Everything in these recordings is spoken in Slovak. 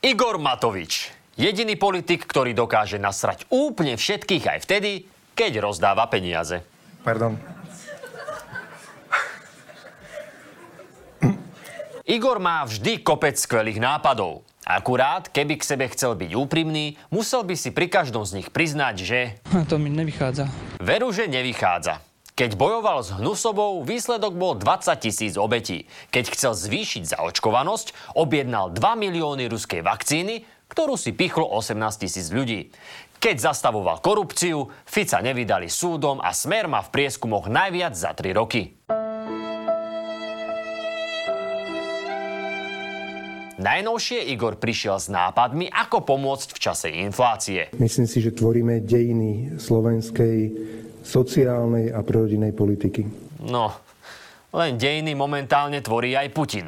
Igor Matovič. Jediný politik, ktorý dokáže nasrať úplne všetkých aj vtedy, keď rozdáva peniaze. Pardon. Igor má vždy kopec skvelých nápadov. Akurát, keby k sebe chcel byť úprimný, musel by si pri každom z nich priznať, že... To mi nevychádza. Veru, že nevychádza. Keď bojoval s hnusobou, výsledok bol 20 tisíc obetí. Keď chcel zvýšiť zaočkovanosť, objednal 2 milióny ruskej vakcíny, ktorú si pichlo 18 tisíc ľudí. Keď zastavoval korupciu, Fica nevydali súdom a Smer má v prieskumoch najviac za 3 roky. Najnovšie Igor prišiel s nápadmi, ako pomôcť v čase inflácie. Myslím si, že tvoríme dejiny slovenskej sociálnej a prorodinej politiky. No, len dejiny momentálne tvorí aj Putin.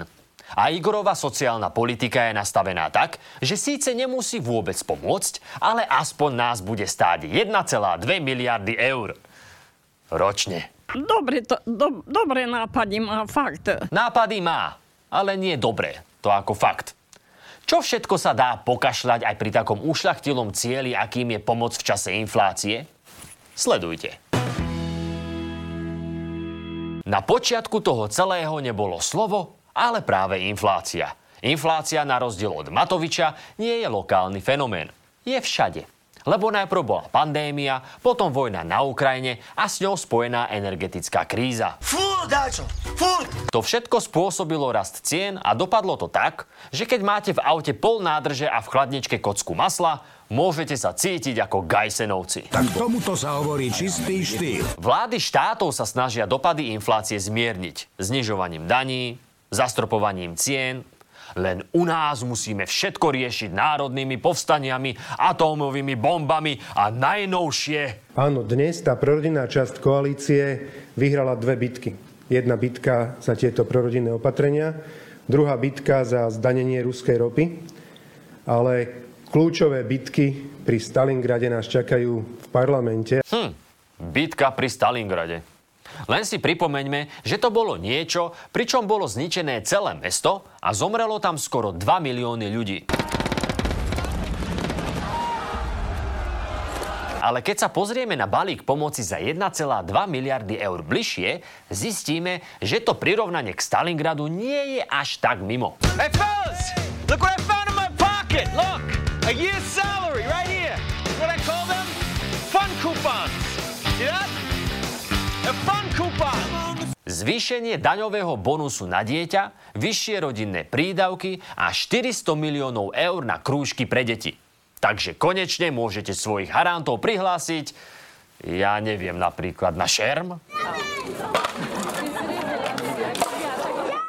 A Igorova sociálna politika je nastavená tak, že síce nemusí vôbec pomôcť, ale aspoň nás bude stáť 1,2 miliardy eur. Ročne. Dobre, to, do, dobre nápady má, fakt. Nápady má, ale nie dobré. To ako fakt. Čo všetko sa dá pokašľať aj pri takom ušľachtilom cieli, akým je pomoc v čase inflácie? Sledujte. Na počiatku toho celého nebolo slovo, ale práve inflácia. Inflácia na rozdiel od Matoviča nie je lokálny fenomén. Je všade. Lebo najprv bola pandémia, potom vojna na Ukrajine a s ňou spojená energetická kríza. Fú, dáčo, fú! To všetko spôsobilo rast cien a dopadlo to tak, že keď máte v aute pol nádrže a v chladničke kocku masla, môžete sa cítiť ako Gajsenovci. Tak tomuto sa hovorí čistý štýl. Vlády štátov sa snažia dopady inflácie zmierniť znižovaním daní, zastropovaním cien. Len u nás musíme všetko riešiť národnými povstaniami, atómovými bombami a najnovšie. Áno, dnes tá prorodinná časť koalície vyhrala dve bitky. Jedna bitka za tieto prorodinné opatrenia, druhá bitka za zdanenie ruskej ropy. Ale kľúčové bitky pri Stalingrade nás čakajú v parlamente. Hm, bitka pri Stalingrade. Len si pripomeňme, že to bolo niečo, pričom bolo zničené celé mesto a zomrelo tam skoro 2 milióny ľudí. Ale keď sa pozrieme na balík pomoci za 1,2 miliardy eur bližšie, zistíme, že to prirovnanie k Stalingradu nie je až tak mimo. Hey fellas, look what I found in my pocket. Look, a year's salary right here. What I call them? Fun coupons. See that? A fun coupon. Zvýšenie daňového bonusu na dieťa, vyššie rodinné prídavky a 400 miliónov eur na krúžky pre deti. Takže konečne môžete svojich harantov prihlásiť, ja neviem, napríklad na šerm?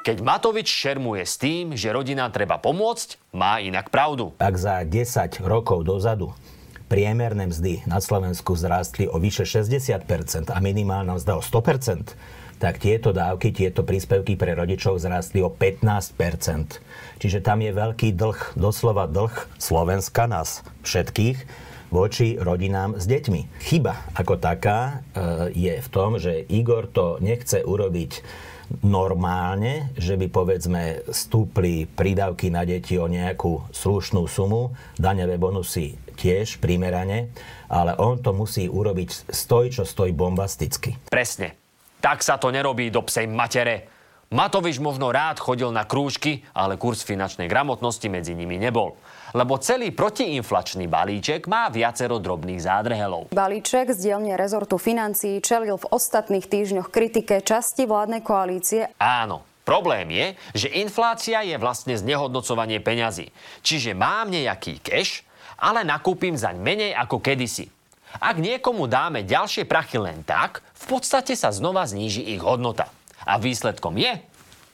Keď Matovič šermuje s tým, že rodina treba pomôcť, má inak pravdu. Ak za 10 rokov dozadu priemerné mzdy na Slovensku zrástli o vyše 60% a minimálna mzda o 100%, tak tieto dávky, tieto príspevky pre rodičov zrástli o 15%. Čiže tam je veľký dlh, doslova dlh Slovenska, nás všetkých, voči rodinám s deťmi. Chyba ako taká e, je v tom, že Igor to nechce urobiť normálne, že by povedzme stúpli prídavky na deti o nejakú slušnú sumu, daňové bonusy tiež primerane, ale on to musí urobiť stoj, čo stoj bombasticky. Presne. Tak sa to nerobí do psej matere. Matovič možno rád chodil na krúžky, ale kurz finančnej gramotnosti medzi nimi nebol. Lebo celý protiinflačný balíček má viacero drobných zádrhelov. Balíček z dielne rezortu financií čelil v ostatných týždňoch kritike časti vládnej koalície. Áno, problém je, že inflácia je vlastne znehodnocovanie peňazí. Čiže mám nejaký cash, ale nakúpim zaň menej ako kedysi. Ak niekomu dáme ďalšie prachy len tak, v podstate sa znova zníži ich hodnota. A výsledkom je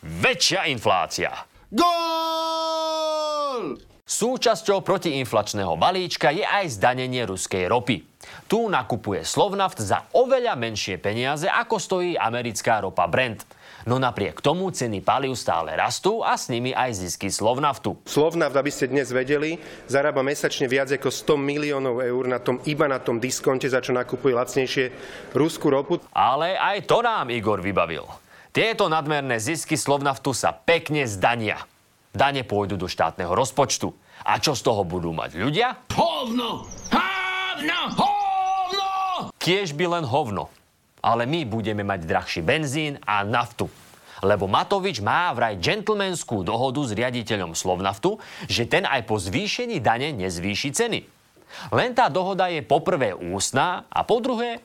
väčšia inflácia. Gól! Súčasťou protiinflačného balíčka je aj zdanenie ruskej ropy. Tu nakupuje Slovnaft za oveľa menšie peniaze, ako stojí americká ropa Brent. No napriek tomu ceny palív stále rastú a s nimi aj zisky Slovnaftu. Slovnaft, aby ste dnes vedeli, zarába mesačne viac ako 100 miliónov eur na tom, iba na tom diskonte, za čo nakupuje lacnejšie ruskú ropu. Ale aj to nám Igor vybavil. Tieto nadmerné zisky Slovnaftu sa pekne zdania. Dane pôjdu do štátneho rozpočtu. A čo z toho budú mať ľudia? Hovno! Hovno! Hovno! Kiež by len hovno. Ale my budeme mať drahší benzín a naftu. Lebo Matovič má vraj džentlmenskú dohodu s riaditeľom Slovnaftu, že ten aj po zvýšení dane nezvýši ceny. Len tá dohoda je poprvé ústná a po druhé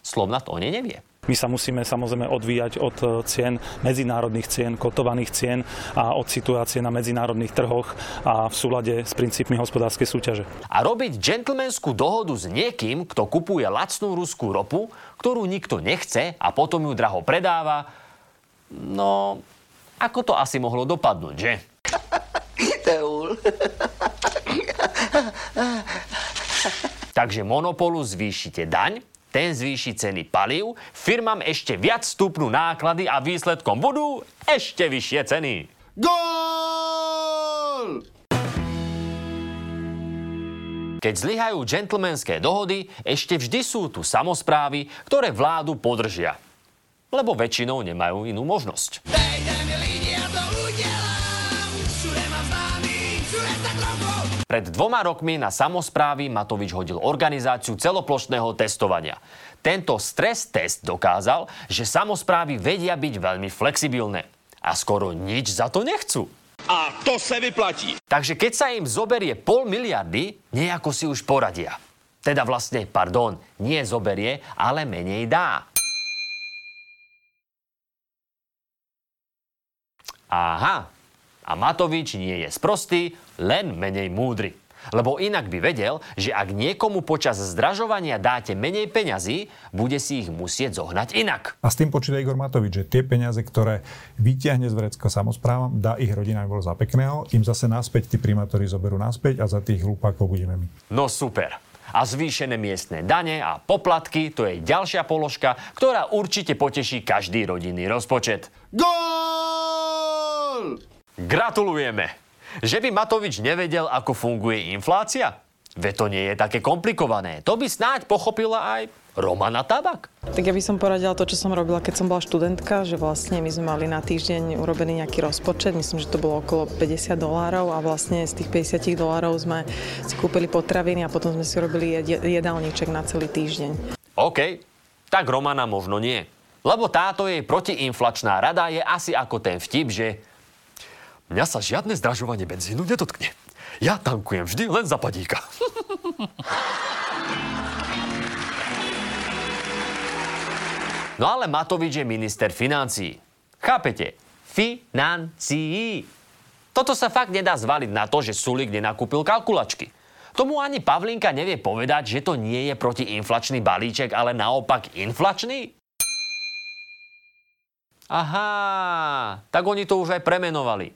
Slovnaft o nej nevie. My sa musíme samozrejme odvíjať od e, cien, medzinárodných cien, kotovaných cien a od situácie na medzinárodných trhoch a v súlade s princípmi hospodárskej súťaže. A robiť džentlmenskú dohodu s niekým, kto kupuje lacnú ruskú ropu, ktorú nikto nechce a potom ju draho predáva, no, ako to asi mohlo dopadnúť, že? Takže monopolu zvýšite daň, ten zvýši ceny palív, firmám ešte viac stupnú náklady a výsledkom budú ešte vyššie ceny. Gól! Keď zlyhajú džentlmenské dohody, ešte vždy sú tu samozprávy, ktoré vládu podržia. Lebo väčšinou nemajú inú možnosť. Pred dvoma rokmi na samozprávy Matovič hodil organizáciu celoplošného testovania. Tento stres test dokázal, že samozprávy vedia byť veľmi flexibilné. A skoro nič za to nechcú. A to se vyplatí. Takže keď sa im zoberie pol miliardy, nejako si už poradia. Teda vlastne, pardon, nie zoberie, ale menej dá. Aha, a Matovič nie je sprostý, len menej múdry. Lebo inak by vedel, že ak niekomu počas zdražovania dáte menej peňazí, bude si ich musieť zohnať inak. A s tým počíta Igor Matovič, že tie peniaze, ktoré vyťahne z Vrecka samozprávam, dá ich rodinám bolo za pekného, im zase naspäť tí primátori zoberú naspäť a za tých hlupákov budeme my. No super. A zvýšené miestne dane a poplatky, to je ďalšia položka, ktorá určite poteší každý rodinný rozpočet. Gól! Gratulujeme! Že by Matovič nevedel, ako funguje inflácia? Veď to nie je také komplikované. To by snáď pochopila aj Romana Tabak. Tak ja by som poradila to, čo som robila, keď som bola študentka, že vlastne my sme mali na týždeň urobený nejaký rozpočet, myslím, že to bolo okolo 50 dolárov a vlastne z tých 50 dolárov sme si kúpili potraviny a potom sme si robili jed- jedálniček na celý týždeň. OK, tak Romana možno nie. Lebo táto jej protiinflačná rada je asi ako ten vtip, že mňa sa žiadne zdražovanie benzínu nedotkne. Ja tankujem vždy len za padíka. No ale Matovič je minister financií. Chápete? Financií. Toto sa fakt nedá zvaliť na to, že Sulik nenakúpil kalkulačky. Tomu ani Pavlinka nevie povedať, že to nie je protiinflačný balíček, ale naopak inflačný? Aha, tak oni to už aj premenovali.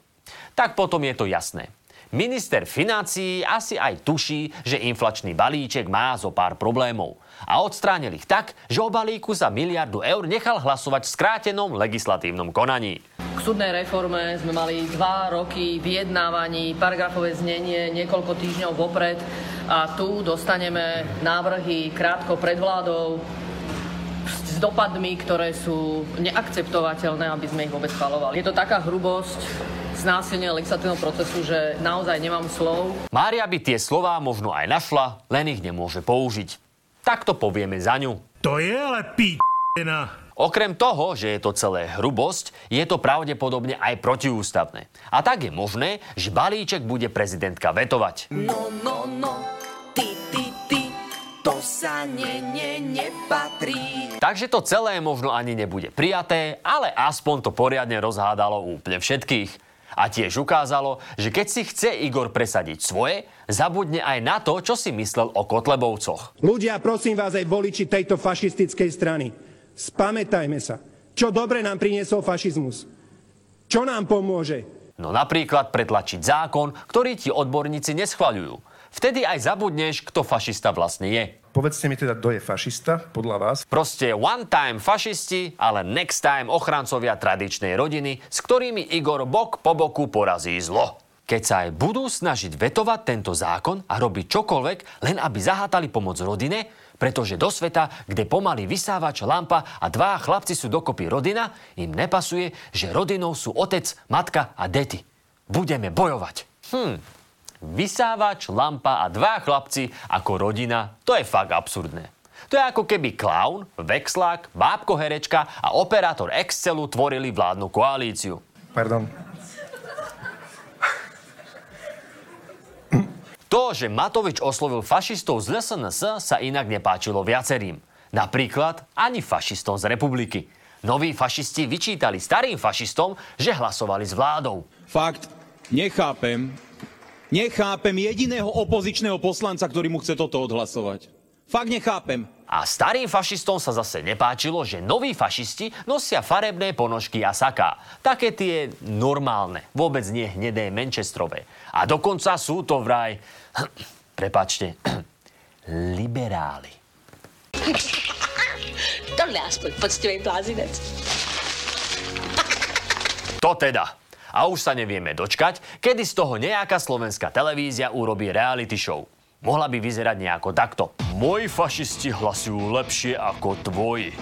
Tak potom je to jasné. Minister financií asi aj tuší, že inflačný balíček má zo pár problémov. A odstránil ich tak, že o balíku za miliardu eur nechal hlasovať v skrátenom legislatívnom konaní. K súdnej reforme sme mali dva roky vyjednávaní, paragrafové znenie niekoľko týždňov vopred a tu dostaneme návrhy krátko pred vládou s dopadmi, ktoré sú neakceptovateľné, aby sme ich vôbec schvalovali. Je to taká hrubosť znásilnenia legislatívneho procesu, že naozaj nemám slov. Mária by tie slová možno aj našla, len ich nemôže použiť. Tak to povieme za ňu. To je ale p***na. Okrem toho, že je to celé hrubosť, je to pravdepodobne aj protiústavné. A tak je možné, že balíček bude prezidentka vetovať. No, no, no, ty, ty, ty, to sa ne, ne, nepatrí. Takže to celé možno ani nebude prijaté, ale aspoň to poriadne rozhádalo úplne všetkých. A tiež ukázalo, že keď si chce Igor presadiť svoje, zabudne aj na to, čo si myslel o Kotlebovcoch. Ľudia, prosím vás aj voliči tejto fašistickej strany, spamätajme sa, čo dobre nám priniesol fašizmus. Čo nám pomôže? No napríklad pretlačiť zákon, ktorý ti odborníci neschvaľujú. Vtedy aj zabudneš, kto fašista vlastne je. Povedzte mi teda, kto je fašista podľa vás? Proste one time fašisti, ale next time ochrancovia tradičnej rodiny, s ktorými Igor bok po boku porazí zlo. Keď sa aj budú snažiť vetovať tento zákon a robiť čokoľvek, len aby zahátali pomoc rodine, pretože do sveta, kde pomaly vysávač, lampa a dva chlapci sú dokopy rodina, im nepasuje, že rodinou sú otec, matka a deti. Budeme bojovať. Hm, Vysávač, lampa a dva chlapci ako rodina, to je fakt absurdné. To je ako keby klaun, vexlák, bábko herečka a operátor Excelu tvorili vládnu koalíciu. Pardon. To, že Matovič oslovil fašistov z SNS, sa inak nepáčilo viacerým. Napríklad ani fašistom z republiky. Noví fašisti vyčítali starým fašistom, že hlasovali s vládou. Fakt, nechápem, nechápem jediného opozičného poslanca, ktorý mu chce toto odhlasovať. Fakt nechápem. A starým fašistom sa zase nepáčilo, že noví fašisti nosia farebné ponožky a saká. Také tie normálne, vôbec nie hnedé Manchesterové. A dokonca sú to vraj, prepačte, liberáli. Tohle je aspoň poctivý blázinec. To teda. A už sa nevieme dočkať, kedy z toho nejaká slovenská televízia urobí reality show. Mohla by vyzerať nejako takto. Moji fašisti hlasujú lepšie ako tvoji.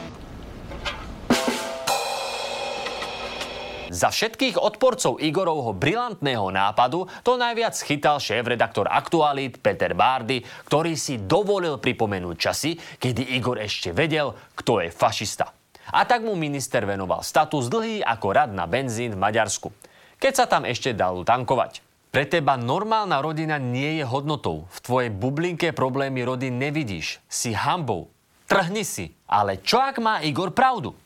Za všetkých odporcov Igorovho brilantného nápadu to najviac chytal šéf-redaktor Aktualit Peter Bárdy, ktorý si dovolil pripomenúť časy, kedy Igor ešte vedel, kto je fašista. A tak mu minister venoval status dlhý ako rad na benzín v Maďarsku. Keď sa tam ešte dalo tankovať. Pre teba normálna rodina nie je hodnotou. V tvojej bublinke problémy rodiny nevidíš. Si hambou. Trhni si. Ale čo ak má Igor pravdu?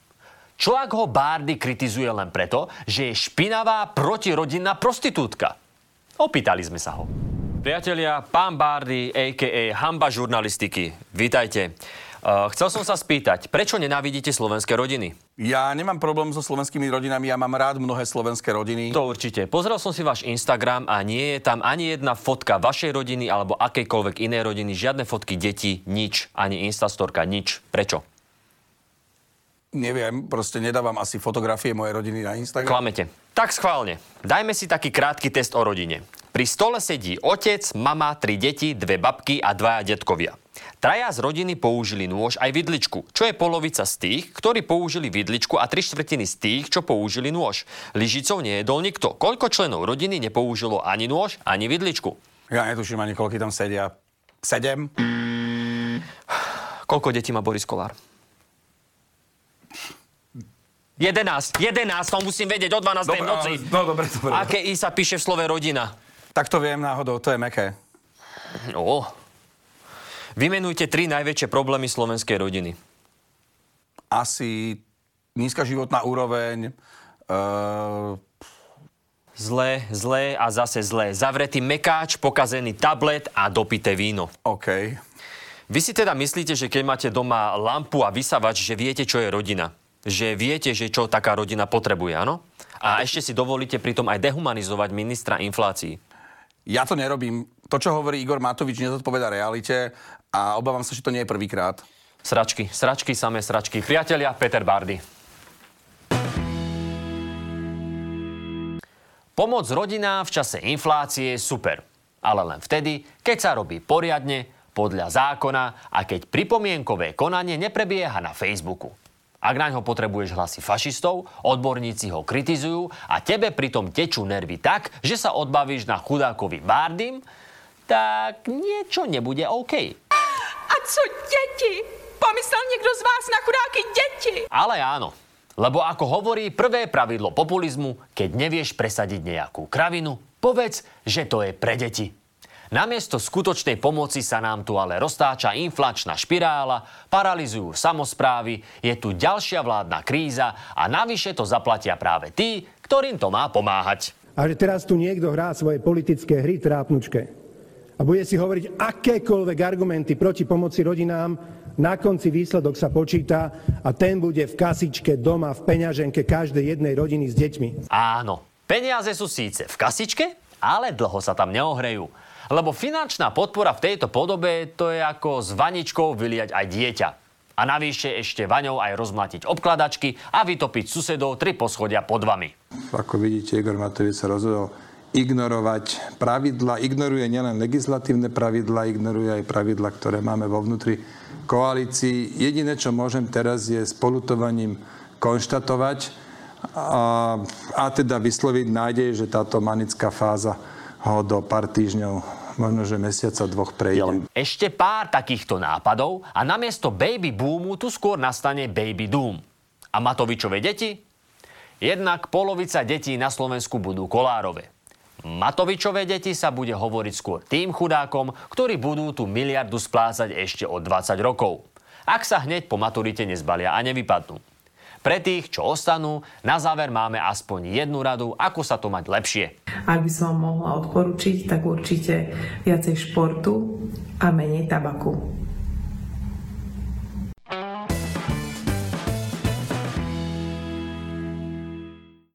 Čo ak ho Bárdy kritizuje len preto, že je špinavá protirodinná prostitútka? Opýtali sme sa ho. Priatelia, pán Bárdy, a.k.a. hamba žurnalistiky. Vítajte. Uh, chcel som sa spýtať, prečo nenávidíte slovenské rodiny? Ja nemám problém so slovenskými rodinami, ja mám rád mnohé slovenské rodiny. To určite. Pozrel som si váš Instagram a nie je tam ani jedna fotka vašej rodiny alebo akejkoľvek inej rodiny, žiadne fotky detí, nič, ani Instastorka, nič. Prečo? Neviem, proste nedávam asi fotografie mojej rodiny na Instagram. Klamete. Tak schválne. Dajme si taký krátky test o rodine. Pri stole sedí otec, mama, tri deti, dve babky a dvaja detkovia. Traja z rodiny použili nôž aj vidličku, čo je polovica z tých, ktorí použili vidličku a tri štvrtiny z tých, čo použili nôž. Lyžicou nejedol nikto. Koľko členov rodiny nepoužilo ani nôž, ani vidličku? Ja netuším ani, koľko tam sedia. Sedem? Koľko detí má Boris Kolár? 11, 11, to musím vedieť o 12. Dobre, noci. ale- no, dobre, dobre. Aké I sa píše v slove rodina? Tak to viem náhodou, to je meké. No. Vymenujte tri najväčšie problémy slovenskej rodiny. Asi nízka životná úroveň, uh, Zlé, zlé a zase zlé. Zavretý mekáč, pokazený tablet a dopité víno. OK. Vy si teda myslíte, že keď máte doma lampu a vysavač, že viete, čo je rodina? Že viete, že čo taká rodina potrebuje, áno? A ešte si dovolíte pritom aj dehumanizovať ministra inflácií. Ja to nerobím. To, čo hovorí Igor Matovič, nezodpoveda realite a obávam sa, že to nie je prvýkrát. Sračky, sračky, samé sračky. Priatelia, Peter Bardy. Pomoc rodinám v čase inflácie je super. Ale len vtedy, keď sa robí poriadne, podľa zákona a keď pripomienkové konanie neprebieha na Facebooku. Ak na potrebuješ hlasy fašistov, odborníci ho kritizujú a tebe pritom tečú nervy tak, že sa odbavíš na chudákovi Bardym, tak niečo nebude OK. A co děti? Pomyslel někdo z vás na chudáky děti? Ale áno. Lebo ako hovorí prvé pravidlo populizmu, keď nevieš presadiť nejakú kravinu, povedz, že to je pre deti. Namiesto skutočnej pomoci sa nám tu ale roztáča inflačná špirála, paralizujú samozprávy, je tu ďalšia vládna kríza a navyše to zaplatia práve tí, ktorým to má pomáhať. A že teraz tu niekto hrá svoje politické hry trápnučke a bude si hovoriť akékoľvek argumenty proti pomoci rodinám, na konci výsledok sa počíta a ten bude v kasičke doma v peňaženke každej jednej rodiny s deťmi. Áno, peniaze sú síce v kasičke, ale dlho sa tam neohrejú. Lebo finančná podpora v tejto podobe to je ako s vaničkou vyliať aj dieťa. A navyše ešte vaňou aj rozmlatiť obkladačky a vytopiť susedov tri poschodia pod vami. Ako vidíte, Igor Matovič sa rozhodol ignorovať pravidla, ignoruje nielen legislatívne pravidla, ignoruje aj pravidla, ktoré máme vo vnútri koalícii. Jediné, čo môžem teraz, je spolutovaním konštatovať a, a teda vysloviť nádej, že táto manická fáza ho do pár týždňov, možno že mesiaca dvoch prejde. Ešte pár takýchto nápadov a namiesto baby boomu tu skôr nastane baby doom. A Matovičové deti? Jednak polovica detí na Slovensku budú kolárove. Matovičové deti sa bude hovoriť skôr tým chudákom, ktorí budú tú miliardu splácať ešte o 20 rokov. Ak sa hneď po maturite nezbalia a nevypadnú. Pre tých, čo ostanú, na záver máme aspoň jednu radu, ako sa to mať lepšie. Ak by som mohla odporučiť, tak určite viacej športu a menej tabaku.